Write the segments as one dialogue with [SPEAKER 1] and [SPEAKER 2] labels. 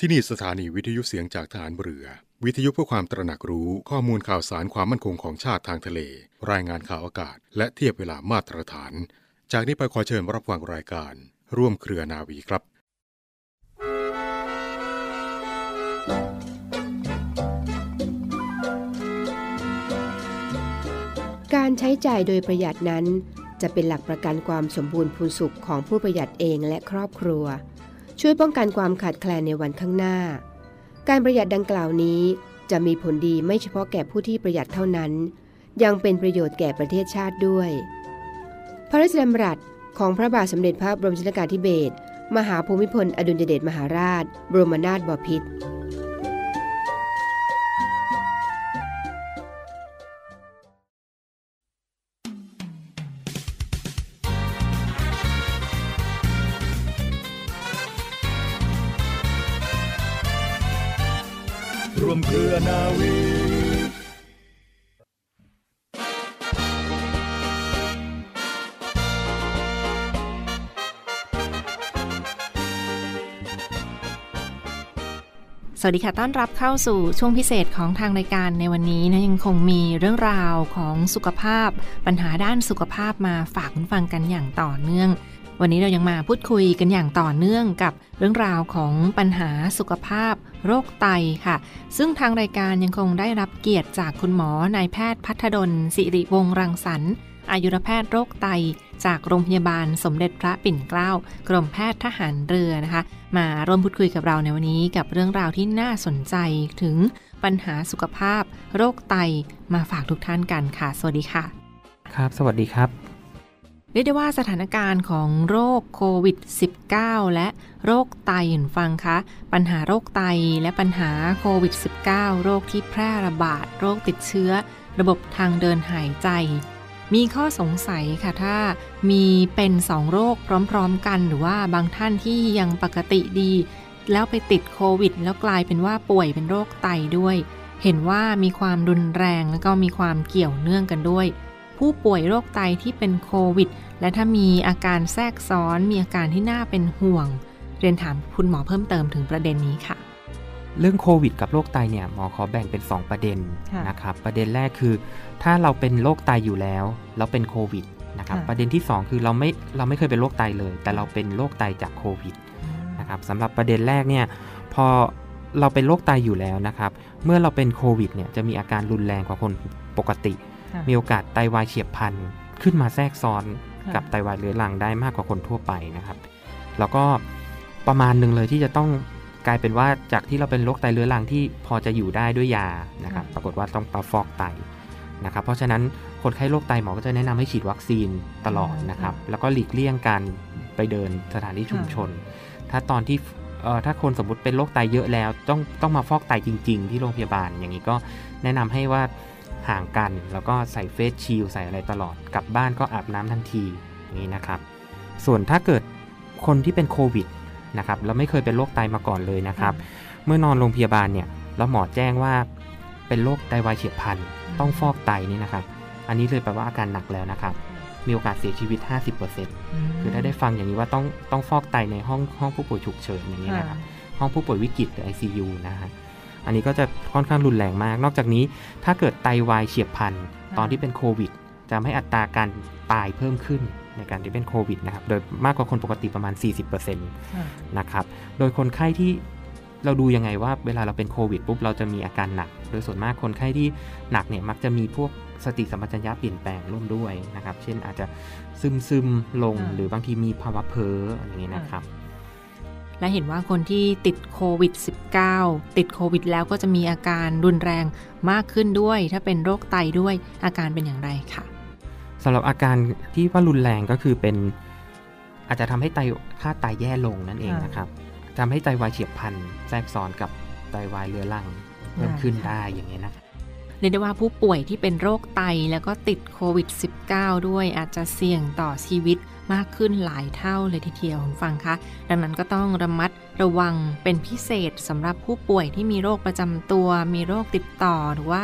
[SPEAKER 1] ที่นี่สถานีวิทยุเสียงจากฐานเรือ วิทยุเพื่อความตระหนักรู้ข้อมูลข่าวสารความมั่นคงของชาติทางทะเล รายงานข่าวอากาศ และเทียบเวลามาตรฐาน จากนี้ไปขอเชิญรับฟังรายการ ร่วมเครือนาวีครับ
[SPEAKER 2] การใช้จ่ายโดยประหยัดนั้น จะเป็นหลักประกันความสมบูรณ์พูนสุขของผู้ประหยัดเองและครอบครัว ช่วยป้องกันความขาดแคลนในวันข้างหน้า การประหยัดดังกล่าวนี้จะมีผลดีไม่เฉพาะแก่ผู้ที่ประหยัดเท่านั้น ยังเป็นประโยชน์แก่ประเทศชาติด้วย พระราชดำรัสของพระบาทสมเด็จพระบรมชนกาธิเบศรมหาภูมิพลอดุลยเดชมหาราช บรมนาถบพิตร
[SPEAKER 3] วั
[SPEAKER 4] สดีค่ะ ต้อนรับเข้าสู่ช่วงพิเศษของทางรายการในวันนี้นะยังคงมีเรื่องราวของสุขภาพ ปัญหาด้านสุขภาพมาฝากคุณฟังกันอย่างต่อเนื่อง วันนี้เรายังมาพูดคุยกันอย่างต่อเนื่องกับเรื่องราวของปัญหาสุขภาพ โรคไตค่ะ ซึ่งทางรายการยังคงได้รับเกียรติจากคุณหมอนายแพทย์พัฒดลสิริวงศ์รังสรรค์อายุรแพทย์โรคไต จากโรงพยาบาลสมเด็จพระปิ่นเกล้ากรมแพทย์ทหารเรือนะคะ มาร่วมพูดคุยกับเราในวันนี้กับเรื่องราวที่น่าสนใจถึงปัญหาสุขภาพ โรคไตมาฝากทุกท่านกันค่ะ สวัสดีค่ะ
[SPEAKER 5] ครับ สวัสดีครับ
[SPEAKER 4] เรียกได้ว่าสถานการณ์ของโรคโควิด -19 และโรคไตเห็นฟังคะ ปัญหาโรคไตและปัญหาโควิด -19 โรคที่แพร่ระบาด โรคติดเชื้อ ระบบทางเดินหายใจ มีข้อสงสัยค่ะถ้ามีเป็นสองโรคพร้อมๆกันหรือว่าบางท่านที่ยังปกติดี แล้วไปติดโควิด แล้วกลายเป็นว่าป่วยเป็นโรคไตด้วย เห็นว่ามีความรุนแรงแล้วก็มีความเกี่ยวเนื่องกันด้วย ผู้ป่วยโรคไตที่เป็นโควิด และถ้ามีอาการแทรกซ้อนมีอาการที่น่าเป็นห่วง เรียนถามคุณหมอเพิ่มเติมถึงประเด็นนี้ค่ะ
[SPEAKER 5] เรื่องโควิดกับโรคไตเนี่ยหมอขอแบ่งเป็น 2 ประเด็น
[SPEAKER 4] ค่ะ
[SPEAKER 5] นะครับประเด็นแรกคือ ถ้าเราเป็นโรคไตอยู่แล้วแล้วเป็นโควิดนะครับ
[SPEAKER 4] ค่ะ
[SPEAKER 5] ประเด็นที่ 2 คือเราไม่เราไม่เคยเป็นโรคไตเลย แต่เราเป็นโรคไตจากโควิดนะครับสำหรับประเด็นแรกเนี่ยพอเราเป็นโรคไตอยู่แล้วนะครับ เมื่อเราเป็นโควิดเนี่ยจะมีอาการรุนแรงกว่าคนปกติ
[SPEAKER 4] ค่ะ
[SPEAKER 5] มีโอกาสไตวายเฉียบพลันขึ้นมาแทรกซ้อน
[SPEAKER 4] ค่ะ
[SPEAKER 5] กับไตวายเรื้อรังได้มากกว่าคนทั่วไปนะครับ แล้วก็ประมาณหนึ่งเลยที่จะต้อง กลายเป็นว่าจากที่เราเป็นโรคไตเรื้อรังที่พอจะอยู่ได้ด้วยยานะครับ ปรากฏว่าต้องประฟอกไตนะครับ เพราะฉะนั้นคนไข้โรคไตหมอก็จะแนะนำให้ฉีดวัคซีนตลอดนะครับ แล้วก็หลีกเลี่ยงการไปเดินสถานที่ชุมชน ถ้าตอนที่เอ่อถ้าคนสมมติเป็นโรคไตเยอะแล้ว ต้องต้องมาฟอกไตจริง ๆ ที่โรงพยาบาล อย่างนี้ก็แนะนำให้ว่าห่างกัน แล้วก็ใส่เฟสชิลด์ใส่อะไรตลอด กลับบ้านก็อาบน้ำทันทีอย่างนี้นะครับ ส่วนถ้าเกิดคนที่เป็นโควิด นะครับแล้วไม่เคยเป็นโรคไตมาก่อนเลยนะครับ เมื่อนอนโรงพยาบาลเนี่ยแล้วหมอแจ้งว่าเป็นโรคไตวายเฉียบพลันต้องฟอกไตนี่นะครับ อันนี้เลยแปลว่าอาการหนักแล้วนะครับ มีโอกาสเสียชีวิต 50%คือถ้าได้ฟังอย่างนี้ว่าต้องต้องฟอกไตในห้องห้องผู้ป่วยฉุกเฉินอย่างนี้นะครับห้องผู้ป่วยวิกฤตหรือ ICU นะฮะอันนี้ก็จะค่อนข้างรุนแรงมาก นอกจากนี้ถ้าเกิดไตวายเฉียบพลันตอนที่เป็นโควิด จะทำให้อัตราการตายเพิ่มขึ้นในการที่เป็นโควิดนะครับ โดยมากกว่าคนปกติประมาณ 40%นะครับ โดยคนไข้ที่เราดูยังไงว่าเวลาเราเป็นโควิดปุ๊บเราจะมีอาการหนัก โดยส่วนมากคนไข้ที่หนักเนี่ยมักจะมีพวกสติสัมปชัญญะเปลี่ยนแปลงร่วมด้วยนะครับ เช่นอาจจะซึมซึมๆลง
[SPEAKER 4] ค่ะ
[SPEAKER 5] หรือบางทีมีภาวะเพ้ออย่างนี้นะครับ
[SPEAKER 4] และเห็นว่าคนที่ติดโควิด -19 ติดโควิด แล้วก็จะมีอาการรุนแรงมากขึ้นด้วย ถ้าเป็นโรคไตด้วยอาการเป็นอย่างไรค่ะ
[SPEAKER 5] สำหรับอาการที่ว่ารุนแรงก็คือเป็น อาจจะทำให้ไตค่าไตแย่ลงนั่นเอง
[SPEAKER 4] ค่ะ
[SPEAKER 5] นะครับทำให้ไตวายเฉียบพลันแทรกซ้อนกับไตวายเรื้อรังเพิ่มขึ้นได้อย่างนี้ยนะครับ
[SPEAKER 4] เรียกได้ว่าผู้ป่วยที่เป็นโรคไตแล้วก็ติดโควิด -19 ด้วยอาจจะเสี่ยงต่อชีวิตมากขึ้นหลายเท่าเลยทีเดียวคุณฟังคะดังนั้นก็ต้องระมัดระวังเป็นพิเศษสำหรับผู้ป่วยที่มีโรคประจำตัว มีโรคติดต่อหรือว่า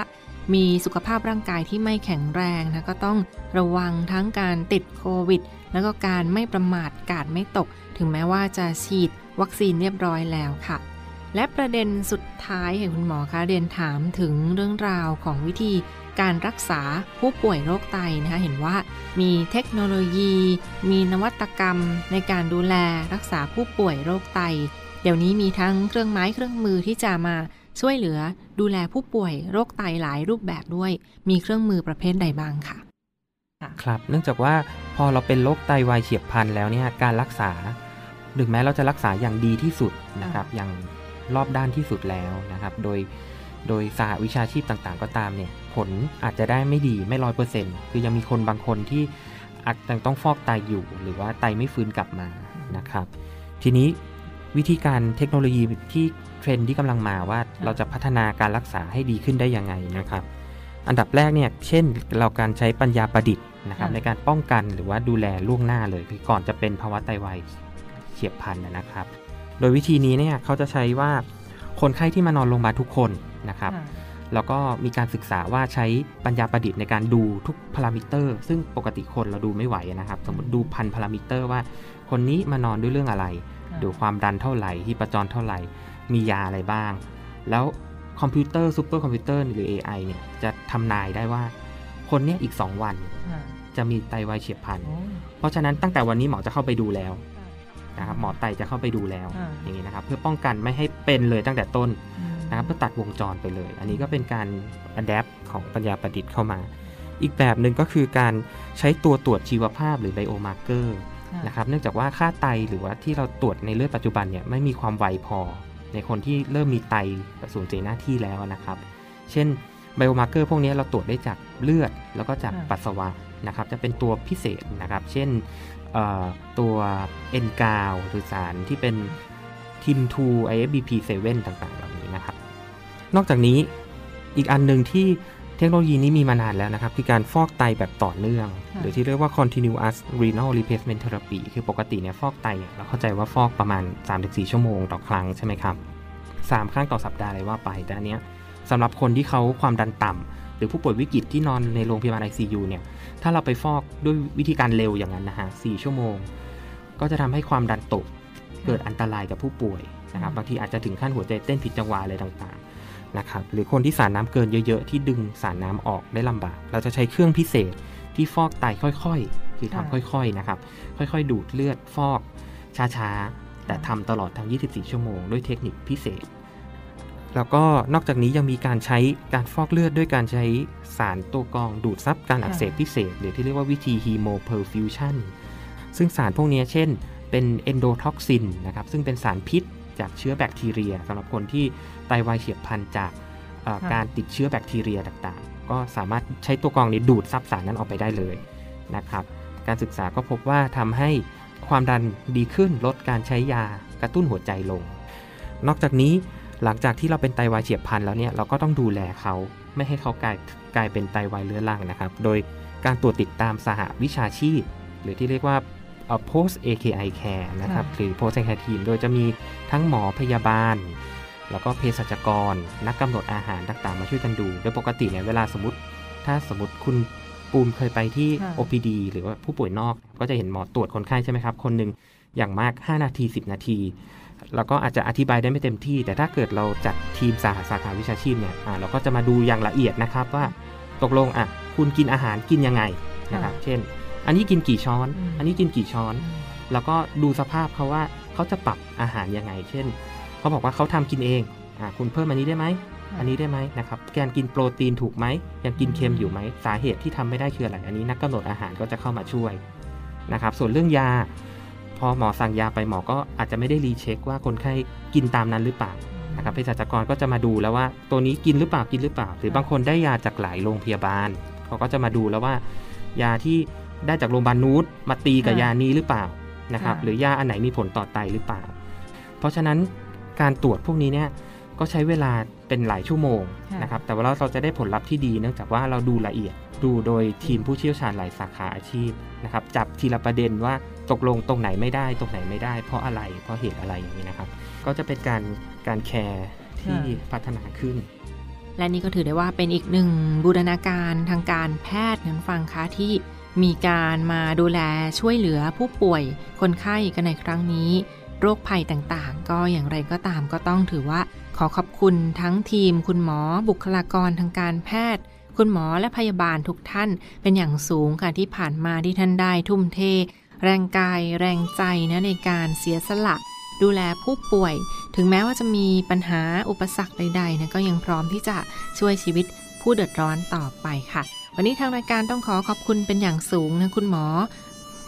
[SPEAKER 4] มีสุขภาพร่างกายที่ไม่แข็งแรงนะก็ต้องระวังทั้งการติดโควิด แล้วก็การไม่ประมาทกาดไม่ตก ถึงแม้ว่าจะฉีดวัคซีนเรียบร้อยแล้วค่ะ และประเด็นสุดท้ายค่ะคุณหมอคะเรียนถามถึงเรื่องราวของวิธีการรักษาผู้ป่วยโรคไตนะคะเห็นว่ามีเทคโนโลยี มีนวัตกรรมในการดูแลรักษาผู้ป่วยโรคไต เดี๋ยวนี้มีทั้งเครื่องไม้เครื่องมือที่จะมา ช่วยเหลือดูแลผู้ป่วยโรคไตหลายรูปแบบด้วย มีเครื่องมือประเภทใดบ้างค่ะ
[SPEAKER 5] ครับ เนื่องจากว่าพอเราเป็นโรคไตวายเฉียบพลันแล้วเนี่ยการรักษาถึงแม้เราจะรักษาอย่างดีที่สุดนะครับอย่างรอบด้านที่สุดแล้วนะครับ โดยโดยสหวิชาชีพต่างๆ ก็ตามเนี่ย ผลอาจจะได้ไม่ดีไม่ร้อยเปอร์เซ็นต์คือยังมีคนบางคนที่อาจจะต้องฟอกไตอยู่ หรือว่าไตไม่ฟื้นกลับมานะครับ ทีนี้ วิธีการเทคโนโลยีที่เทรนด์ที่กำลังมาว่าเราจะพัฒนาการรักษาให้ดีขึ้นได้ยังไงนะครับ อันดับแรกเนี่ยเช่นเราการใช้ปัญญาประดิษฐ์นะครับในการป้องกันหรือว่าดูแลล่วงหน้าเลยคือก่อนจะเป็นภาวะไตวายเฉียบพลันนะครับ โดยวิธีนี้เนี่ยเขาจะใช้ว่าคนไข้ที่มานอนโรงพยาบาลทุกคนนะครับแล้วก็มีการศึกษาว่าใช้ปัญญาประดิษฐ์ในการดูทุกพารามิเตอร์ ซึ่งปกติคนเราดูไม่ไหวนะครับ สมมติดูพันพารามิเตอร์ว่า คนนี้มานอนด้วยเรื่องอะไร ดูความดันเท่าไหร่ที่ประจรเท่าไหร่ มียาอะไรบ้าง แล้วคอมพิวเตอร์ซูเปอร์คอมพิวเตอร์หรือ AI เนี่ยจะทำนายได้ว่า คนเนี้ยอีก 2 วัน จะมีไตวายเฉียบพลัน เพราะฉะนั้นตั้งแต่วันนี้หมอจะเข้าไปดูแล้วนะครับหมอไตจะเข้าไปดูแล้วอย่างนี้นะครับเพื่อป้องกันไม่ให้เป็นเลยตั้งแต่ต้นนะครับเพื่อตัดวงจรไปเลย อันนี้ก็เป็นการ adapt ของปัญญาประดิษฐ์เข้ามา อีกแบบหนึ่งก็คือการใช้ตัวตรวจชีวภาพหรือ biomarker นะครับเนื่องจากว่าค่าไตหรือว่าที่เราตรวจในเลือดปัจจุบันเนี่ยไม่มีความไวพอ ในคนที่เริ่มมีไตสูญเสียหน้าที่แล้วนะครับ เช่น biomarker พวกนี้เราตรวจได้จากเลือดแล้วก็จากปัสสาวะนะครับจะเป็นตัวพิเศษนะครับ เช่นตัวเอนกาวหรือสารที่เป็นทิม2 IFBP7 ต่างๆ เหล่านี้นะครับ นอกจากนี้อีกอันหนึ่งที่ เทคโนโลยีนี้มีมานานแล้วนะครับ คือการฟอกไตแบบต่อเนื่อง หรือที่เรียกว่า continuous renal replacement therapy คือปกติเนี่ยฟอกไตเนี่ยเราเข้าใจว่าฟอกประมาณ 3-4 ชั่วโมงต่อครั้งใช่ไหมครับ3ครั้งต่อสัปดาห์เลยว่าไป แต่อันเนี้ยสำหรับคนที่เขาความดันต่ำหรือผู้ป่วยวิกฤตที่นอนในโรงพยาบาล ICU เนี่ย ถ้าเราไปฟอกด้วยวิธีการเร็วอย่างนั้นนะฮะ4ชั่วโมง ก็จะทำให้ความดันตก เกิดอันตรายกับผู้ป่วยนะครับบางทีอาจจะถึงขั้นหัวใจเต้นผิดจังหวะอะไรต่างๆ นะครับหรือคนที่สารน้ำเกินเยอะๆ ที่ดึงสารน้ำออกได้ลำบาก เราจะใช้เครื่องพิเศษที่ฟอกไตค่อยๆ คือทำค่อยๆนะครับค่อยๆ ดูดเลือดฟอกช้าๆ แต่ทำตลอดทั้ง 24 ชั่วโมงด้วยเทคนิคพิเศษ แล้วก็นอกจากนี้ยังมีการใช้การฟอกเลือดด้วยการใช้สารตัวกรองดูดซับการอักเสบพิเศษ หรือที่เรียกว่าวิธี hemoperfusion ซึ่งสารพวกนี้เช่น เป็น endotoxin นะครับซึ่งเป็นสารพิษ จากเชื้อแบคทีเรียสำหรับคนที่ไตวายเฉียบพลันจากการติดเชื้อแบคทีเรียต่างๆ ก็สามารถใช้ตัวกรองนี้ดูดซับสารนั้นออกไปได้เลยนะครับการศึกษาก็พบว่าทำให้ความดันดีขึ้นลดการใช้ยากระตุ้นหัวใจลง นอกจากนี้หลังจากที่เราเป็นไตวายเฉียบพลันแล้วเนี่ยเราก็ต้องดูแลเขาไม่ให้เขากลายกลายเป็นไตวายเรื้อรังนะครับ โดยการตรวจติดตามสหวิชาชีพ หรือที่เรียกว่า post AKI care นะครับหรือ post AKI team โดยจะมีทั้งหมอพยาบาล แล้วก็เภสัชกร นักกำหนดอาหารต่างๆ มาช่วยกันดู โดยปกติเนี่ยเวลาสมมติถ้าสมมติคุณปูมเคยไปที่ OPD หรือว่าผู้ป่วยนอก ก็จะเห็นหมอตรวจคนไข้ใช่ไหมครับ คนหนึ่งอย่างมาก 5 นาที 10 นาที แล้วก็อาจจะอธิบายได้ไม่เต็มที่ แต่ถ้าเกิดเราจัดทีมสาขาสาขาวิชาชีพเนี่ยเราก็จะมาดูอย่างละเอียดนะครับว่าตกลงอะคุณกินอาหารกินยังไงนะครับ เช่น อันนี้กินกี่ช้อน อันนี้กินกี่ช้อน แล้วก็ดูสภาพเขาว่าเขาจะปรับอาหารยังไง เช่น เขาบอกว่าเขาทำกินเองอ่าคุณเพิ่มอันนี้ได้ไหม อันนี้ได้ไหมนะครับแกนกินโปรตีนถูกไหม ยังกินเค็มอยู่ไหม สาเหตุที่ทำไม่ได้คืออะไร อันนี้นักกำหนดอาหารก็จะเข้ามาช่วยนะครับ ส่วนเรื่องยา พอหมอสั่งยาไปหมอก็อาจจะไม่ได้รีเช็คว่าคนไข้กินตามนั้นหรือเปล่านะครับเภสัชกรก็จะมาดูแล้วว่า ตัวนี้กินหรือเปล่ากินหรือเปล่า หรือบางคนได้ยาจากหลายโรงพยาบาลเขาก็จะมาดูแล้วว่ายาที่ ได้จากโรงพยาบาลนูตมาตีกับยานี้หรือเปล่านะครับหรือยาอันไหนมีผลต่อไตหรือเปล่า เพราะฉะนั้นการตรวจพวกนี้เนี่ยก็ใช้เวลาเป็นหลายชั่วโมงนะครับแต่ว่าเราจะได้ผลลัพธ์ที่ดีเนื่องจากว่าเราดูละเอียดดูโดยทีมผู้เชี่ยวชาญหลายสาขาอาชีพนะครับจับทีละประเด็นว่าตกลงตรงไหนไม่ได้ ตรงไหนไม่ได้ เพราะอะไรเพราะเหตุอะไรอย่างนี้นะครับ ก็จะเป็นการการแคร์ที่พัฒนาขึ้น
[SPEAKER 4] และนี่ก็ถือได้ว่าเป็นอีกหนึ่งบูรณาการทางการแพทย์นั้นฟังคะที่ มีการมาดูแลช่วยเหลือผู้ป่วยคนไข้กันในครั้งนี้ โรคภัยต่างๆ ก็อย่างไรก็ตามก็ต้องถือว่า ขอขอบคุณทั้งทีม คุณหมอบุคลากรทางการแพทย์ คุณหมอและพยาบาลทุกท่านเป็นอย่างสูงค่ะที่ผ่านมาที่ท่านได้ทุ่มเท แรงกายแรงใจนะในการเสียสละดูแลผู้ป่วย ถึงแม้ว่าจะมีปัญหาอุปสรรคใดๆนะก็ยังพร้อมที่จะช่วยชีวิตผู้เดือดร้อนต่อไปค่ะ วันนี้ทางรายการต้องขอขอบคุณเป็นอย่างสูงนะคุณหมอ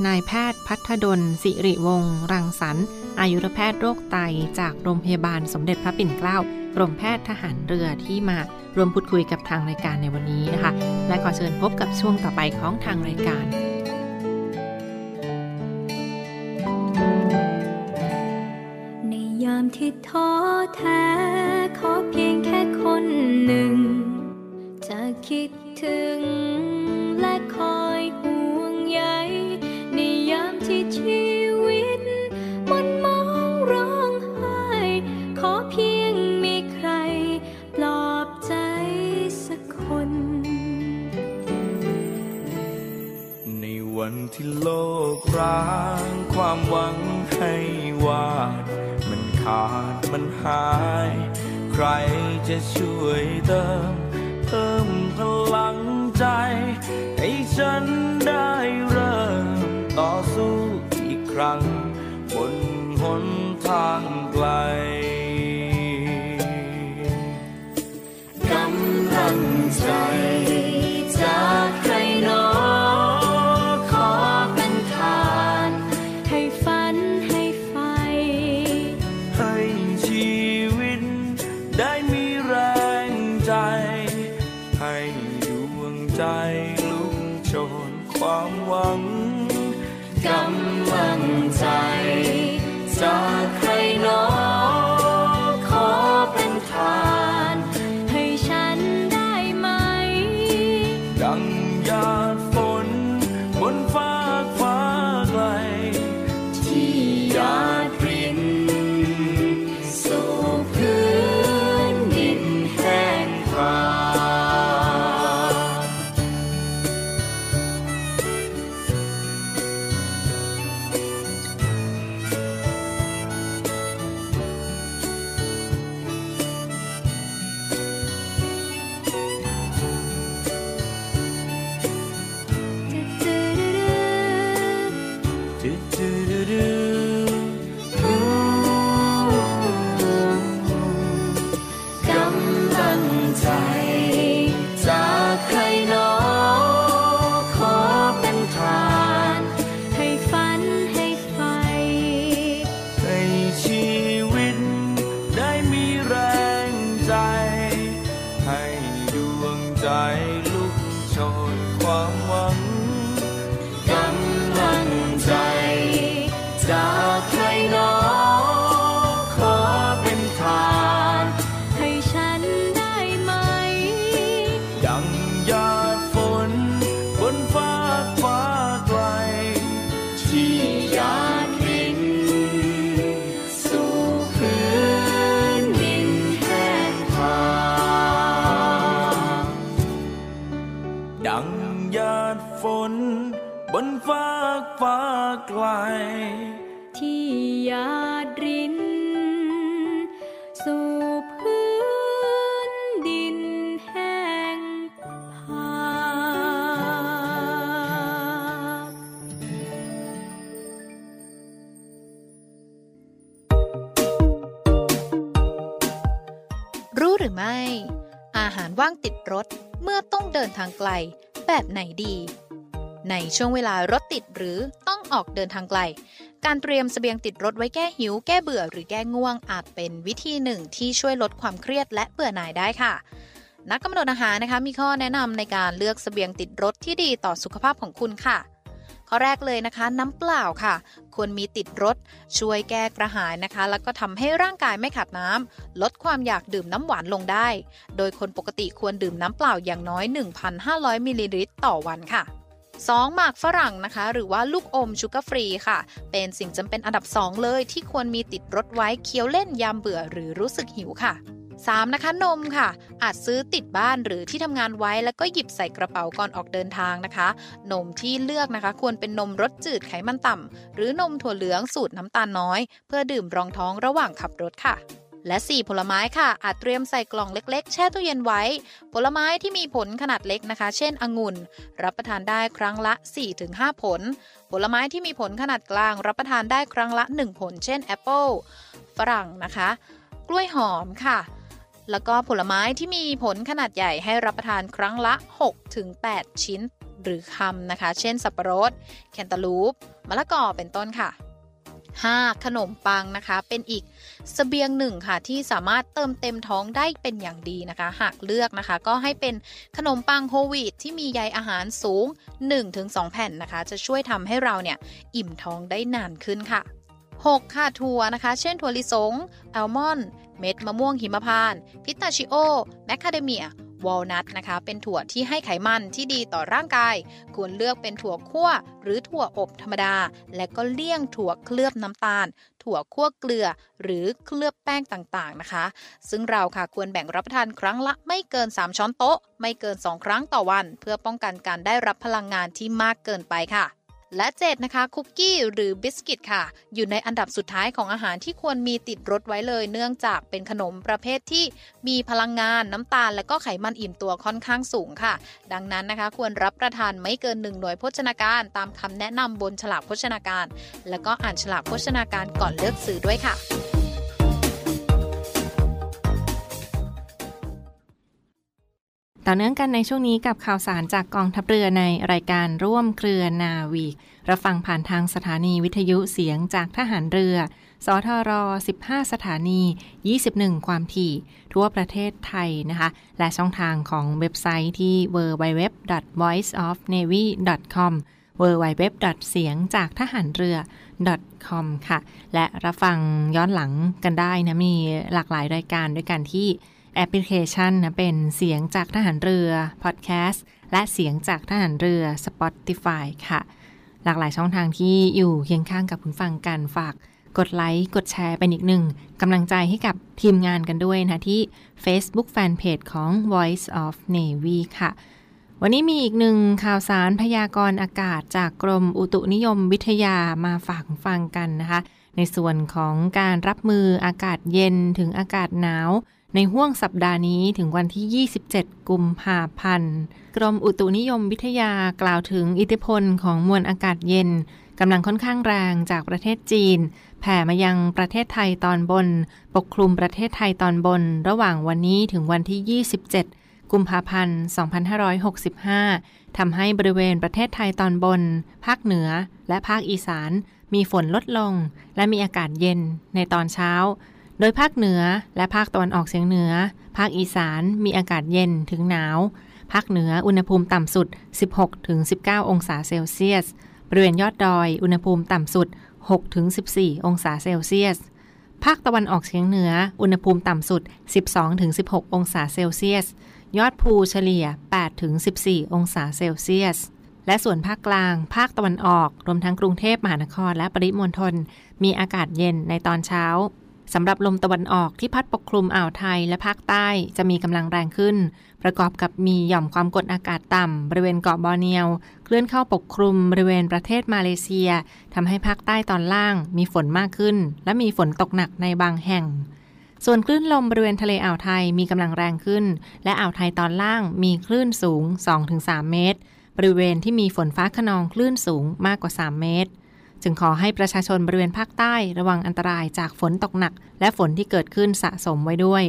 [SPEAKER 4] นายแพทย์พัฒดล สิริวงศ์รังสรรค์อายุรแพทย์โรคไต จากโรงพยาบาลสมเด็จพระปิ่นเกล้ากรมแพทย์ทหารเรือที่มารวมพูดคุยกับทางรายการในวันนี้นะคะ และขอเชิญพบกับช่วงต่อไปของทางรายการ
[SPEAKER 3] ในยามที่ท้อแท้ขอเพียงแค่คนหนึ่ง จะคิด ถึงและคอยห่วงใยในยามที่ชีวิตมันมองร้องไห้ขอเพียงมีใครปลอบใจสักคน
[SPEAKER 6] ในวันที่โลกร้างความหวังให้วาด มันขาดมันหาย ใครจะช่วยเติม
[SPEAKER 3] ได้มีแร
[SPEAKER 6] งใจ ให้ดวงใจ
[SPEAKER 3] ไก
[SPEAKER 6] ล
[SPEAKER 3] ที่หยาดริน สู่พื้นดินแห้งผารู้ห
[SPEAKER 7] รือไม่ อาหารว่างติดรถเมื่อต้องเดินทางไกลแบบไหนดี ในช่วงเวลารถติดหรือ ออกเดินทางไกล การเตรียมเสบียงติดรถไว้แก้หิว แก้เบื่อหรือแก้ง่วง อาจเป็นวิธีหนึ่งที่ช่วยลดความเครียดและเบื่อหน่ายได้ค่ะ นักกำหนดอาหารนะคะมีข้อแนะนำในการเลือกเสบียงติดรถที่ดีต่อสุขภาพของคุณค่ะข้อแรกเลยนะคะ น้ำเปล่าค่ะ ควรมีติดรถ ช่วยแก้กระหายนะคะ แล้วก็ทำให้ร่างกายไม่ขาดน้ำลดความอยากดื่มน้ำหวานลงได้ โดยคนปกติควรดื่มน้ำเปล่าอย่างน้อย 1,500มิลลิลิตรต่อวันค่ะ 2. หมากฝรั่งนะคะ หรือว่าลูกอม sugar free ค่ะ เป็นสิ่งจำเป็นอันดับ 2 เลยที่ควรมีติดรถไว้เคี้ยวเล่นยามเบื่อหรือรู้สึกหิวค่ะ 3. นะคะนมค่ะ อาจซื้อติดบ้านหรือที่ทำงานไว้แล้วก็หยิบใส่กระเป๋าก่อนออกเดินทางนะคะ นมที่เลือกนะคะ ควรเป็นนมรสจืดไขมันต่ำหรือนมถั่วเหลืองสูตรน้ำตาลน้อย เพื่อดื่มรองท้องระหว่างขับรถค่ะ และ 4 ผลไม้ค่ะ อาจเตรียมใส่กล่องเล็ก ๆ แช่ตู้เย็นไว้ ผลไม้ที่มีผลขนาดเล็กนะคะ เช่น องุ่น รับประทานได้ครั้งละ 4-5 ผล ผลไม้ที่มีผลขนาดกลาง รับประทานได้ครั้งละ 1 ผล เช่นแอปเปิลฝรั่งนะคะ กล้วยหอมค่ะ แล้วก็ผลไม้ที่มีผลขนาดใหญ่ให้รับประทานครั้งละ 6-8 ชิ้นหรือคำนะคะ เช่น สับปะรด แคนตาลูป มะละกอ เป็นต้นค่ะ 5. ขนมปังนะคะ เป็นอีกเสบียงหนึ่งค่ะ ที่สามารถเติมเต็มท้องได้เป็นอย่างดีนะคะ หากเลือกนะคะ ก็ให้เป็นขนมปัง whole wheat ที่มีใยอาหารสูง 1-2 แผ่นนะคะ จะช่วยทำให้เราเนี่ยอิ่มท้องได้นานขึ้นค่ะ 6. ค่ะถั่วนะคะ เช่นถั่วลิสงอัลมอนด์เม็ดมะม่วงหิมพานต์พิสตาชิโอ แมคคาเดเมีย วอลนัทนะคะ เป็นถั่วที่ให้ไขมันที่ดีต่อร่างกาย ควรเลือกเป็นถั่วคั่ว หรือถั่วอบธรรมดา และก็เลี่ยงถั่วเคลือบน้ำตาล ถั่วคั่วเกลือ หรือเคลือบแป้งต่างๆนะคะ ซึ่งเราค่ะควรแบ่งรับประทานครั้งละไม่เกิน 3 ช้อนโต๊ะ ไม่เกิน 2 ครั้งต่อวัน เพื่อป้องกันการได้รับพลังงานที่มากเกินไปค่ะ และ 7 นะคะ คุกกี้หรือบิสกิตค่ะ อยู่ในอันดับสุดท้ายของอาหารที่ควรมีติดรถไว้เลย เนื่องจากเป็นขนมประเภทที่มีพลังงานน้ำตาล และก็ไขมันอิ่มตัวค่อนข้างสูงค่ะ ดังนั้นนะคะ ควรรับประทานไม่เกิน1หน่วยโภชนาการ ตามคำแนะนำบนฉลากโภชนาการ และก็อ่านฉลากโภชนาการก่อนเลือกซื้อด้วยค่ะ
[SPEAKER 4] ต่อเนื่องกันในช่วงนี้กับข่าวสารจากกองทัพเรือในรายการร่วมเครือนาวีรับฟังผ่านทางสถานีวิทยุเสียงจากทหารเรือ สทร 15 สถานี 21 ความถี่ ทั่วประเทศไทยนะคะ และช่องทางของเว็บไซต์ที่ www.voiceofnavy.com www. เสียงจากทหารเรือ .com ค่ะ และรับฟังย้อนหลังกันได้นะ มีหลากหลายรายการด้วยกันที่ แอปพลิเคชันนะเป็นเสียงจากทหารเรือพอดแคสต์และเสียงจากทหารเรือ Spotify ค่ะ หลากหลายช่องทางที่อยู่เคียงข้างกับคุณฟังกันฝากกดไลค์กดแชร์เป็นอีกหนึ่งกำลังใจให้กับทีมงานกันด้วยนะที่ Facebook Fanpage ของ Voice of Navy ค่ะ วันนี้มีอีกหนึ่งข่าวสารพยากรณ์อากาศจากกรมอุตุนิยมวิทยามาฝากฟังกันนะคะ ในส่วนของการรับมืออากาศเย็นถึงอากาศหนาว ในห่วงสัปดาห์นี้ถึงวันที่ 27 กุมภาพันธ์ กรมอุตุนิยมวิทยากล่าวถึงอิทธิพลของมวลอากาศเย็นกำลังค่อนข้างแรงจากประเทศจีน แผ่มายังประเทศไทยตอนบน ปกคลุมประเทศไทยตอนบน ระหว่างวันนี้ถึงวันที่ 27 กุมภาพันธ์ 2565 ทำให้บริเวณประเทศไทยตอนบน ภาคเหนือ และภาคอีสาน มีฝนลดลง และมีอากาศเย็นในตอนเช้า โดยภาคเหนือและภาคตะวันออกเฉียงเหนือ ภาคอีสานมีอากาศเย็นถึงหนาว ภาคเหนืออุณหภูมิต่ำสุด 16-19 องศาเซลเซียส บริเวณยอดดอยอุณหภูมิต่ำสุด 6-14 องศาเซลเซียส ภาคตะวันออกเฉียงเหนือ อุณหภูมิต่ำสุด 12-16 องศาเซลเซียส ยอดภูเฉลี่ย 8-14 องศาเซลเซียสและส่วนภาคกลาง ภาคตะวันออก รวมทั้งกรุงเทพมหานครและปริมณฑล มีอากาศเย็นในตอนเช้า สำหรับลมตะวันออกที่พัดปกคลุมอ่าวไทยและภาคใต้จะมีกำลังแรงขึ้น ประกอบกับมีหย่อมความกดอากาศต่ำบริเวณเกาะบอร์เนียว เคลื่อนเข้าปกคลุมบริเวณประเทศมาเลเซียทำให้ภาคใต้ตอนล่างมีฝนมากขึ้น และมีฝนตกหนักในบางแห่ง ส่วนคลื่นลมบริเวณทะเลอ่าวไทยมีกำลังแรงขึ้น และอ่าวไทยตอนล่างมีคลื่นสูง 2-3 เมตร บริเวณที่มีฝนฟ้าขนองคลื่นสูงมากกว่า 3 เมตร จึงขอให้ประชาชนบริเวณภาคใต้ระวังอันตรายจากฝนตกหนัก และฝนที่เกิดขึ้นสะสมไว้ด้วย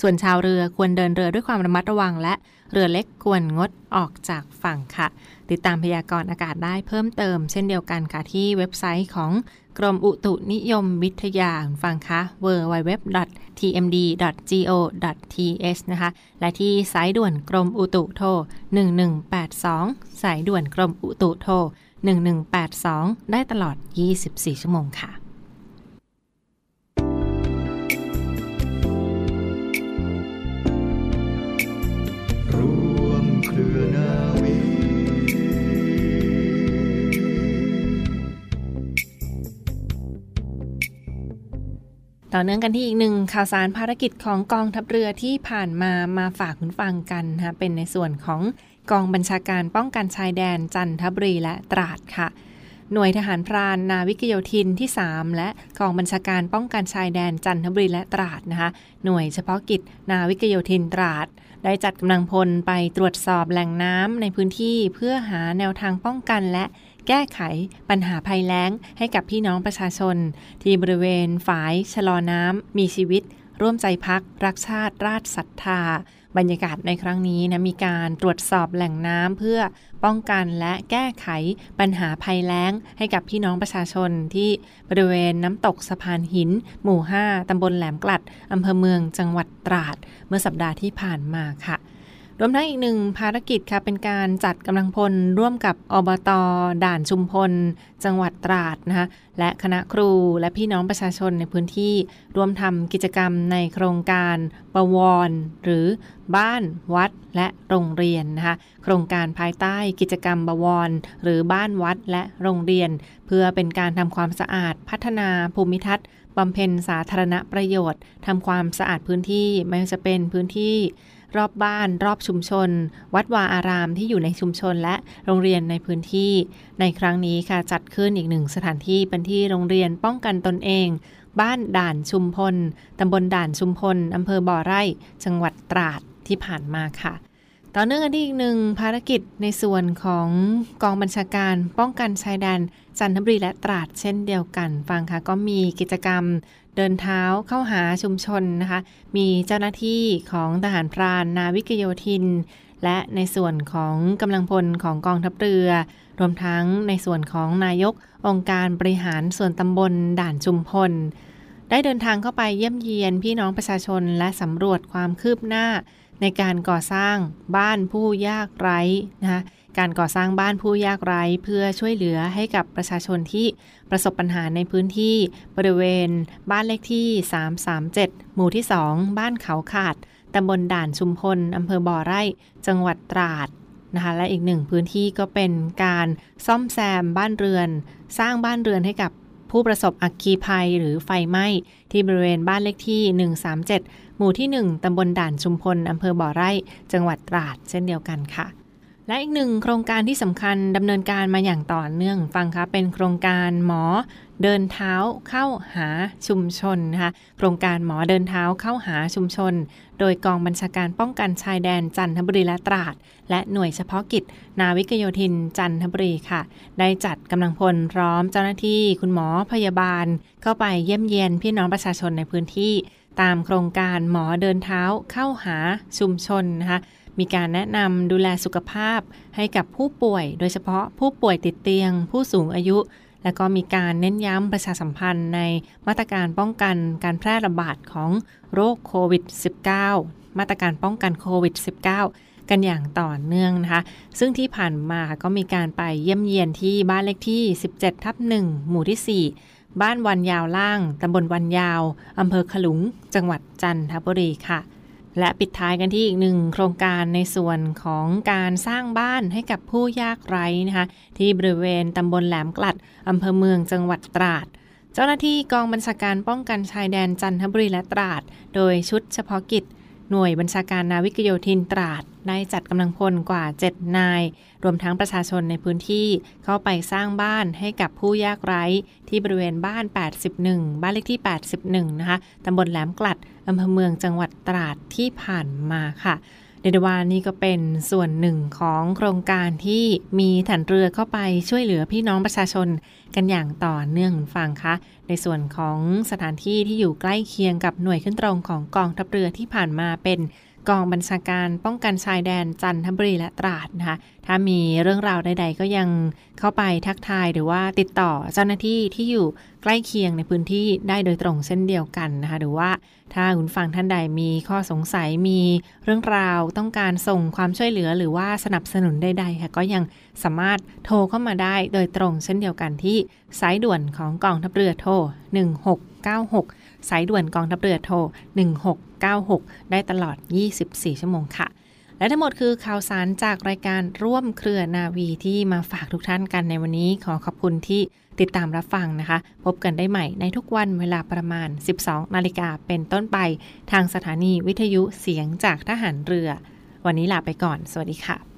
[SPEAKER 4] ส่วนชาวเรือควรเดินเรือด้วยความระมัดระวัง และเรือเล็กควรงดออกจากฝั่งค่ะ ติดตามพยากรณ์อากาศได้เพิ่มเติม เช่นเดียวกันค่ะที่เว็บไซต์ของกรมอุตุนิยมวิทยาฟังคะ www.tmd.go.th นะคะ และที่สายด่วนกรมอุตุโทร 1182 สายด่วนกรมอุตุโทร 1182 ได้ตลอด 24 ชั่วโมงค่ะ
[SPEAKER 8] ร่วมเครือนาวี
[SPEAKER 4] กต่อเนื่องกันที่อีกหนึ่งข่าวสารภารกิจของกองทัพเรือที่ผ่านมามาฝากคุณฟังกันนะคะเป็นในส่วนของ กองบัญชาการป้องกันชายแดนจันทบุรีและตราดค่ะ หน่วยทหารพรานนาวิกโยธินที่ 3 และกองบัญชาการป้องกันชายแดนจันทบุรีและตราดนะคะ หน่วยเฉพาะกิจนาวิกโยธินตราด ได้จัดกำลังพลไปตรวจสอบแหล่งน้ำในพื้นที่เพื่อหาแนวทางป้องกันและแก้ไขปัญหาภัยแล้งให้กับพี่น้องประชาชน ที่บริเวณฝายชะลอน้ำมีชีวิต ร่วมใจพัก รักชาติราชศรัทธา บรรยากาศในครั้งนี้นะมีการตรวจสอบแหล่งน้ำเพื่อป้องกันและแก้ไขปัญหาภัยแล้ง ให้กับพี่น้องประชาชนที่บริเวณน้ำตกสะพานหิน หมู่ 5ตำบลแหลมกลัดอำเภอเมืองจังหวัดตราด เมื่อสัปดาห์ที่ผ่านมาค่ะ รวมทั้งอีกหนึ่งภารกิจค่ะเป็นการจัดกำลังพลร่วมกับอบตด่านชุมพล จังหวัดตราดนะคะและคณะครูและพี่น้องประชาชนในพื้นที่ร่วมทำกิจกรรมในโครงการบวร หรือบ้านวัดและโรงเรียนนะคะโครงการภายใต้กิจกรรมบวร หรือบ้านวัดและโรงเรียน เพื่อเป็นการทำความสะอาดพัฒนาภูมิทัศน์บำเพ็ญสาธารณประโยชน์ทำความสะอาดพื้นที่ไม่ว่าจะเป็นพื้นที่ รอบบ้าน รอบชุมชน วัดวาอารามที่อยู่ในชุมชนและโรงเรียนในพื้นที่ ในครั้งนี้ค่ะจัดขึ้นอีกหนึ่งสถานที่เป็นที่โรงเรียนป้องกันตนเองบ้านด่านชุมพล ตำบลด่านชุมพล อำเภอบ่อไร่ จังหวัดตราดที่ผ่านมาค่ะ ต่อเนื่องกันที่อีกหนึ่งภารกิจในส่วนของกองบัญชาการป้องกันชายแดนจันทบุรีและตราดเช่นเดียวกัน ฟังค่ะก็มีกิจกรรม เดินเท้าเข้าหาชุมชนนะคะ มีเจ้าหน้าที่ของทหารพรานนาวิกโยธิน และในส่วนของกำลังพลของกองทัพเรือ รวมทั้งในส่วนของนายกองค์การบริหารส่วนตำบลด่านชุมพล ได้เดินทางเข้าไปเยี่ยมเยียนพี่น้องประชาชนและสำรวจความคืบหน้า ในการก่อสร้างบ้านผู้ยากไร้นะคะ การก่อสร้างบ้านผู้ยากไร้เพื่อช่วยเหลือให้กับประชาชนที่ประสบปัญหาในพื้นที่บริเวณ บ้านเลขที่ 337 หมู่ที่ 2 บ้านเขาขาดตำบลด่านชุมพลอำเภอบ่อไร่ จังหวัดตราดนะคะและอีกหนึ่งพื้นที่ก็เป็นการซ่อมแซมบ้านเรือน สร้างบ้านเรือนให้กับผู้ประสบอัคคีภัยหรือไฟไหม้ที่บริเวณบ้านเลขที่ 137 หมู่ที่ 1 ตำบลด่านชุมพลอำเภอบ่อไร่ จังหวัดตราด เช่นเดียวกันค่ะ และอีกหนึ่งโครงการที่สำคัญดำเนินการมาอย่างต่อเนื่องฟังคะเป็นโครงการหมอเดินเท้าเข้าหาชุมชนนะคะโครงการหมอเดินเท้าเข้าหาชุมชน โดยกองบัญชาการป้องกันชายแดนจันทบุรีและตราด และหน่วยเฉพาะกิจ นาวิกโยธินจันทบุรีค่ะ ได้จัดกำลังพลพร้อมเจ้าหน้าที่คุณหมอพยาบาล เข้าไปเยี่ยมเยียนพี่น้องประชาชนในพื้นที่ ตามโครงการหมอเดินเท้าเข้าหาชุมชนนะคะ มีการแนะนำดูแลสุขภาพให้กับผู้ป่วย โดยเฉพาะผู้ป่วยติดเตียง ผู้สูงอายุ และก็มีการเน้นย้ำประชาสัมพันธ์ในมาตรการป้องกันการแพร่ระบาดของโรคโควิด -19 มาตรการป้องกันโควิด -19 กันอย่างต่อเนื่องนะคะ ซึ่งที่ผ่านมาก็มีการไปเยี่ยมเยียนที่บ้านเลขที่ 17 ทับ 1 หมู่ที่ 4บ้านวันยาวล่าง ตำบลวันยาว อำเภอขลุง จังหวัดจันทบุรีค่ะ และปิดท้ายกันที่อีกหนึ่งโครงการในส่วนของการสร้างบ้านให้กับผู้ยากไร้นะคะที่บริเวณตำบลแหลมกลัดอำเภอเมืองจังหวัดตราด เจ้าหน้าที่กองบัญชาการป้องกันชายแดนจันทบุรีและตราด โดยชุดเฉพาะกิจ หน่วยบัญชาการนาวิกโยธินตราดได้จัดกำลังพลกว่า 7 นาย รวมทั้งประชาชนในพื้นที่เข้าไปสร้างบ้านให้กับผู้ยากไร้ที่บริเวณบ้าน 81 บ้านเลขที่ 81 นะคะตำบลแหลมกลัดอำเภอเมืองจังหวัดตราดที่ผ่านมาค่ะ เดดวานี่ก็เป็นส่วนหนึ่งของโครงการที่มีฐานเรือเข้าไปช่วยเหลือพี่น้องประชาชนกันอย่างต่อเนื่องฟังคะในส่วนของสถานที่ที่อยู่ใกล้เคียงกับหน่วยขึ้นตรงของกองทัพเรือที่ผ่านมาเป็น กองบัญชาการป้องกันชายแดนจันทบุรีและตราดนะคะถ้ามีเรื่องราวใด ๆ ก็ยังเข้าไปทักทายหรือว่าติดต่อเจ้าหน้าที่ที่อยู่ใกล้เคียงในพื้นที่ได้โดยตรงเช่นเดียวกันนะคะหรือว่าถ้าคุณฟังท่านใดมีข้อสงสัยมีเรื่องราวต้องการส่งความช่วยเหลือหรือว่าสนับสนุนใดๆค่ะก็ยังสามารถโทรเข้ามาได้โดยตรงเช่นเดียวกันที่สายด่วนของกองทัพเรือโทร1696 สายด่วนกองทัพเรือโทร 1696 ได้ตลอด 24 ชั่วโมงค่ะ และทั้งหมดคือข่าวสารจากรายการร่วมเครือนาวีที่มาฝากทุกท่านกันในวันนี้ ขอขอบคุณที่ติดตามรับฟังนะคะ พบกันได้ใหม่ในทุกวันเวลาประมาณ 12 นาฬิกาเป็นต้นไป ทางสถานีวิทยุเสียงจากทหารเรือ วันนี้ลาไปก่อน สวัสดีค่ะ